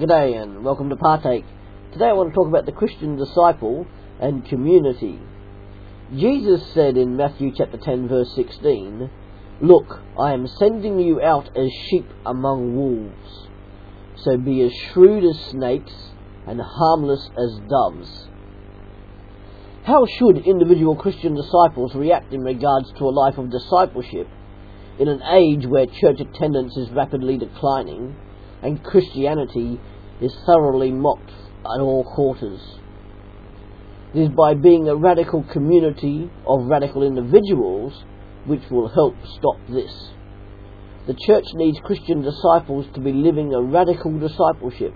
G'day and welcome to Partake. Today I want to talk about the Christian disciple and community. Jesus said in Matthew chapter 10 verse 16, Look, I am sending you out as sheep among wolves. So be as shrewd as snakes and harmless as doves. How should individual Christian disciples react in regards to a life of discipleship in an age where church attendance is rapidly declining and Christianity is thoroughly mocked at all quarters. It is by being a radical community of radical individuals which will help stop this. The church needs Christian disciples to be living a radical discipleship,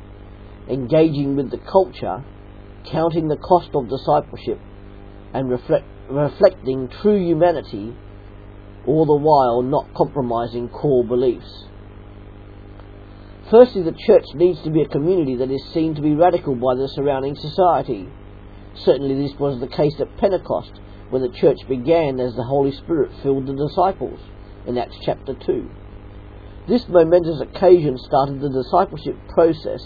engaging with the culture, counting the cost of discipleship, and reflect, reflecting true humanity, all the while not compromising core beliefs. Firstly, the church needs to be a community that is seen to be radical by the surrounding society. Certainly, this was the case at Pentecost, when the church began as the Holy Spirit filled the disciples in Acts chapter 2. This momentous occasion started the discipleship process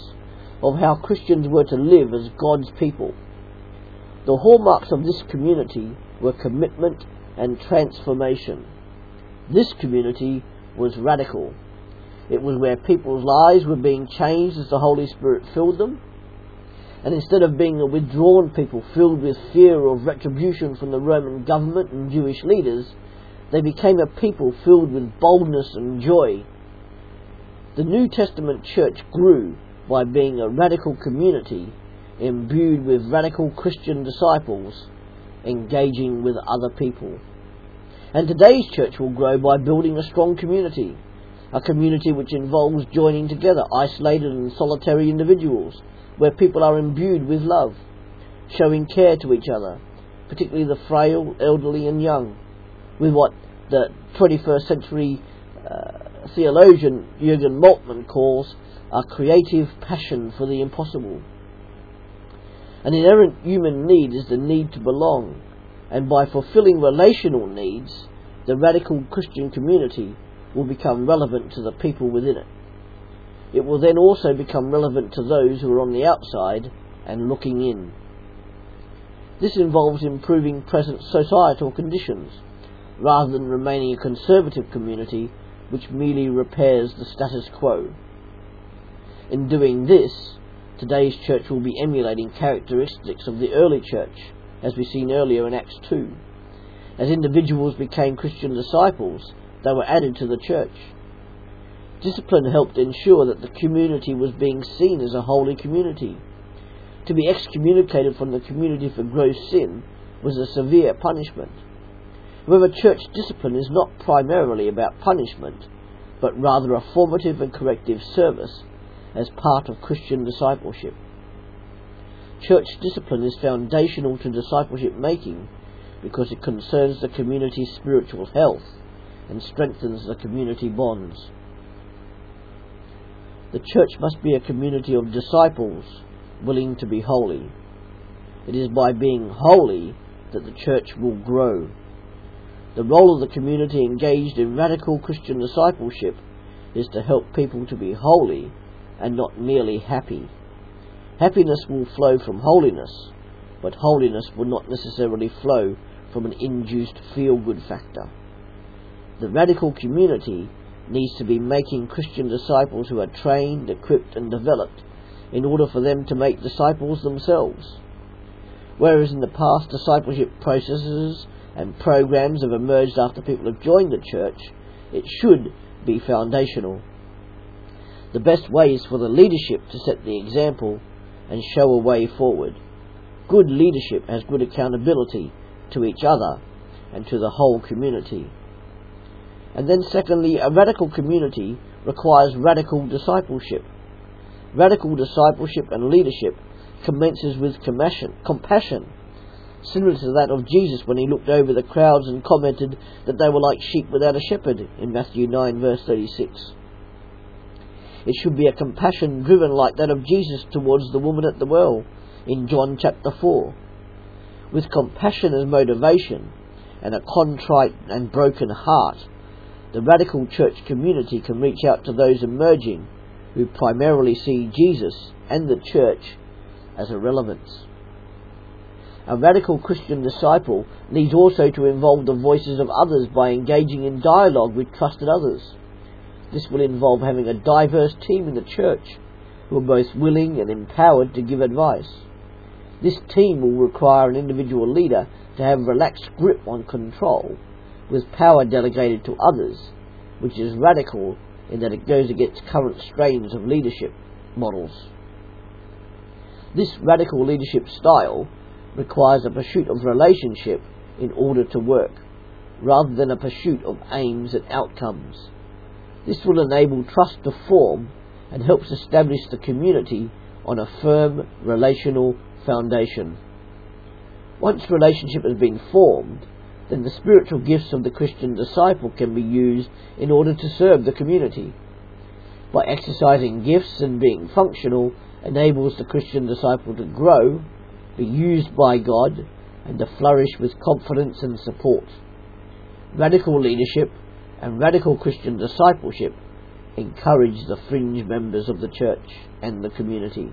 of how Christians were to live as God's people. The hallmarks of this community were commitment and transformation. This community was radical. It was where people's lives were being changed as the Holy Spirit filled them. And instead of being a withdrawn people filled with fear of retribution from the Roman government and Jewish leaders, they became a people filled with boldness and joy. The New Testament church grew by being a radical community imbued with radical Christian disciples engaging with other people. And today's church will grow by building a strong community a community which involves joining together isolated and solitary individuals, where people are imbued with love, showing care to each other, particularly the frail, elderly, and young, with what the 21st century uh, theologian Jürgen Moltmann calls a creative passion for the impossible. An inherent human need is the need to belong, and by fulfilling relational needs, the radical Christian community will become relevant to the people within it. It will then also become relevant to those who are on the outside and looking in. This involves improving present societal conditions, rather than remaining a conservative community which merely repairs the status quo. In doing this, today's church will be emulating characteristics of the early church, as we've seen earlier in Acts 2. As individuals became Christian disciples, they were added to the church. Discipline helped ensure that the community was being seen as a holy community. To be excommunicated from the community for gross sin was a severe punishment. However, church discipline is not primarily about punishment, but rather a formative and corrective service as part of Christian discipleship. Church discipline is foundational to discipleship making because it concerns the community's spiritual health and strengthens the community bonds. The church must be a community of disciples willing to be holy. It is by being holy that the church will grow. The role of the community engaged in radical Christian discipleship is to help people to be holy and not merely happy. Happiness will flow from holiness, but holiness will not necessarily flow from an induced feel good factor. The radical community needs to be making Christian disciples who are trained, equipped, and developed in order for them to make disciples themselves. Whereas in the past, discipleship processes and programs have emerged after people have joined the church, it should be foundational. The best way is for the leadership to set the example and show a way forward. Good leadership has good accountability to each other and to the whole community. And then, secondly, a radical community requires radical discipleship. Radical discipleship and leadership commences with compassion, similar to that of Jesus when he looked over the crowds and commented that they were like sheep without a shepherd in Matthew 9, verse 36. It should be a compassion driven like that of Jesus towards the woman at the well in John chapter 4. With compassion as motivation and a contrite and broken heart, the radical church community can reach out to those emerging who primarily see Jesus and the church as irrelevant. A radical Christian disciple needs also to involve the voices of others by engaging in dialogue with trusted others. This will involve having a diverse team in the church who are both willing and empowered to give advice. This team will require an individual leader to have a relaxed grip on control, with power delegated to others, which is radical in that it goes against current strains of leadership models. This radical leadership style requires a pursuit of relationship in order to work, rather than a pursuit of aims and outcomes. This will enable trust to form and helps establish the community on a firm relational foundation. Once relationship has been formed, then the spiritual gifts of the Christian disciple can be used in order to serve the community. By exercising gifts and being functional enables the Christian disciple to grow, be used by God, and to flourish with confidence and support. Radical leadership and radical Christian discipleship encourage the fringe members of the church and the community.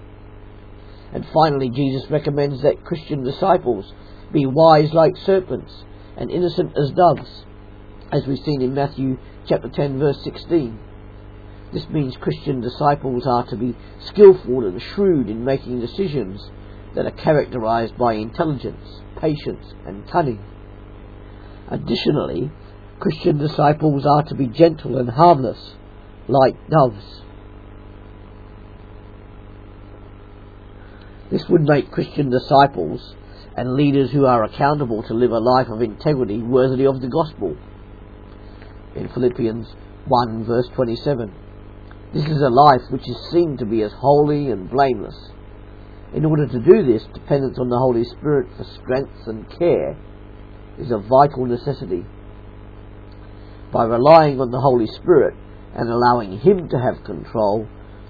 And finally, Jesus recommends that Christian disciples be wise like serpents and innocent as doves, as we've seen in Matthew chapter 10 verse 16. This means Christian disciples are to be skillful and shrewd in making decisions that are characterized by intelligence, patience, and cunning. Additionally, Christian disciples are to be gentle and harmless, like doves. This would make Christian disciples and leaders who are accountable to live a life of integrity worthy of the gospel. In Philippians 1 verse 27. This is a life which is seen to be as holy and blameless. In order to do this, dependence on the Holy Spirit for strength and care is a vital necessity. By relying on the Holy Spirit and allowing Him to have control,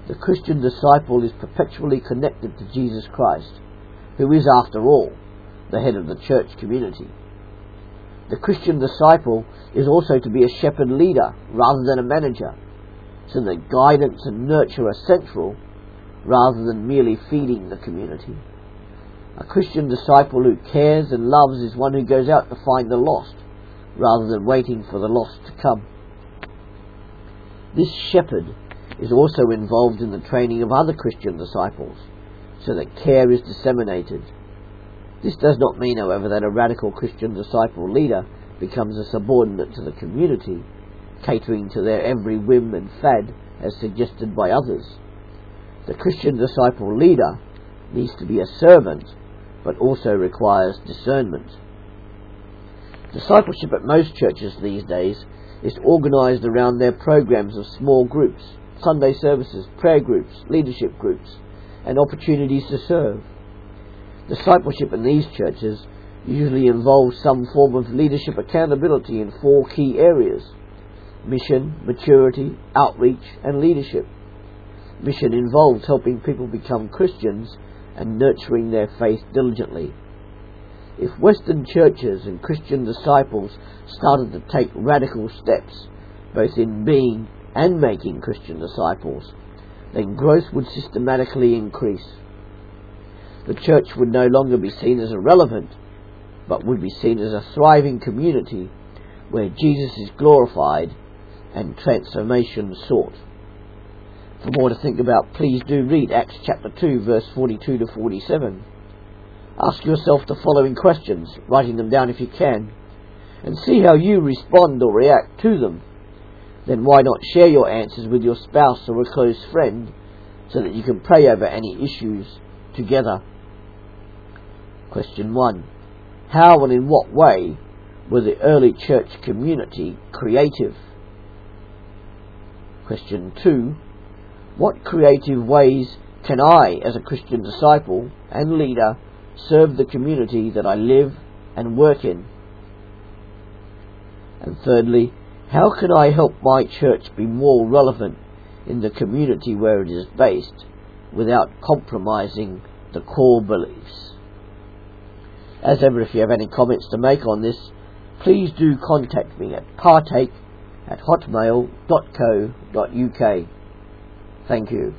the Christian disciple is perpetually connected to Jesus Christ, who is, after all, the head of the church community. The Christian disciple is also to be a shepherd leader rather than a manager, so that guidance and nurture are central rather than merely feeding the community. A Christian disciple who cares and loves is one who goes out to find the lost rather than waiting for the lost to come. This shepherd is also involved in the training of other Christian disciples so that care is disseminated. This does not mean, however, that a radical Christian disciple leader becomes a subordinate to the community, catering to their every whim and fad as suggested by others. The Christian disciple leader needs to be a servant, but also requires discernment. Discipleship at most churches these days is organized around their programs of small groups, Sunday services, prayer groups, leadership groups, and opportunities to serve. Discipleship in these churches usually involves some form of leadership accountability in four key areas mission, maturity, outreach, and leadership. Mission involves helping people become Christians and nurturing their faith diligently. If Western churches and Christian disciples started to take radical steps, both in being and making Christian disciples, then growth would systematically increase. The church would no longer be seen as irrelevant, but would be seen as a thriving community where Jesus is glorified and transformation sought. For more to think about, please do read Acts chapter 2, verse 42 to 47. Ask yourself the following questions, writing them down if you can, and see how you respond or react to them. Then why not share your answers with your spouse or a close friend so that you can pray over any issues together? Question 1. How and in what way were the early church community creative? Question 2. What creative ways can I, as a Christian disciple and leader, serve the community that I live and work in? And thirdly, how can I help my church be more relevant in the community where it is based without compromising the core beliefs? As ever, if you have any comments to make on this, please do contact me at partake at hotmail.co.uk. Thank you.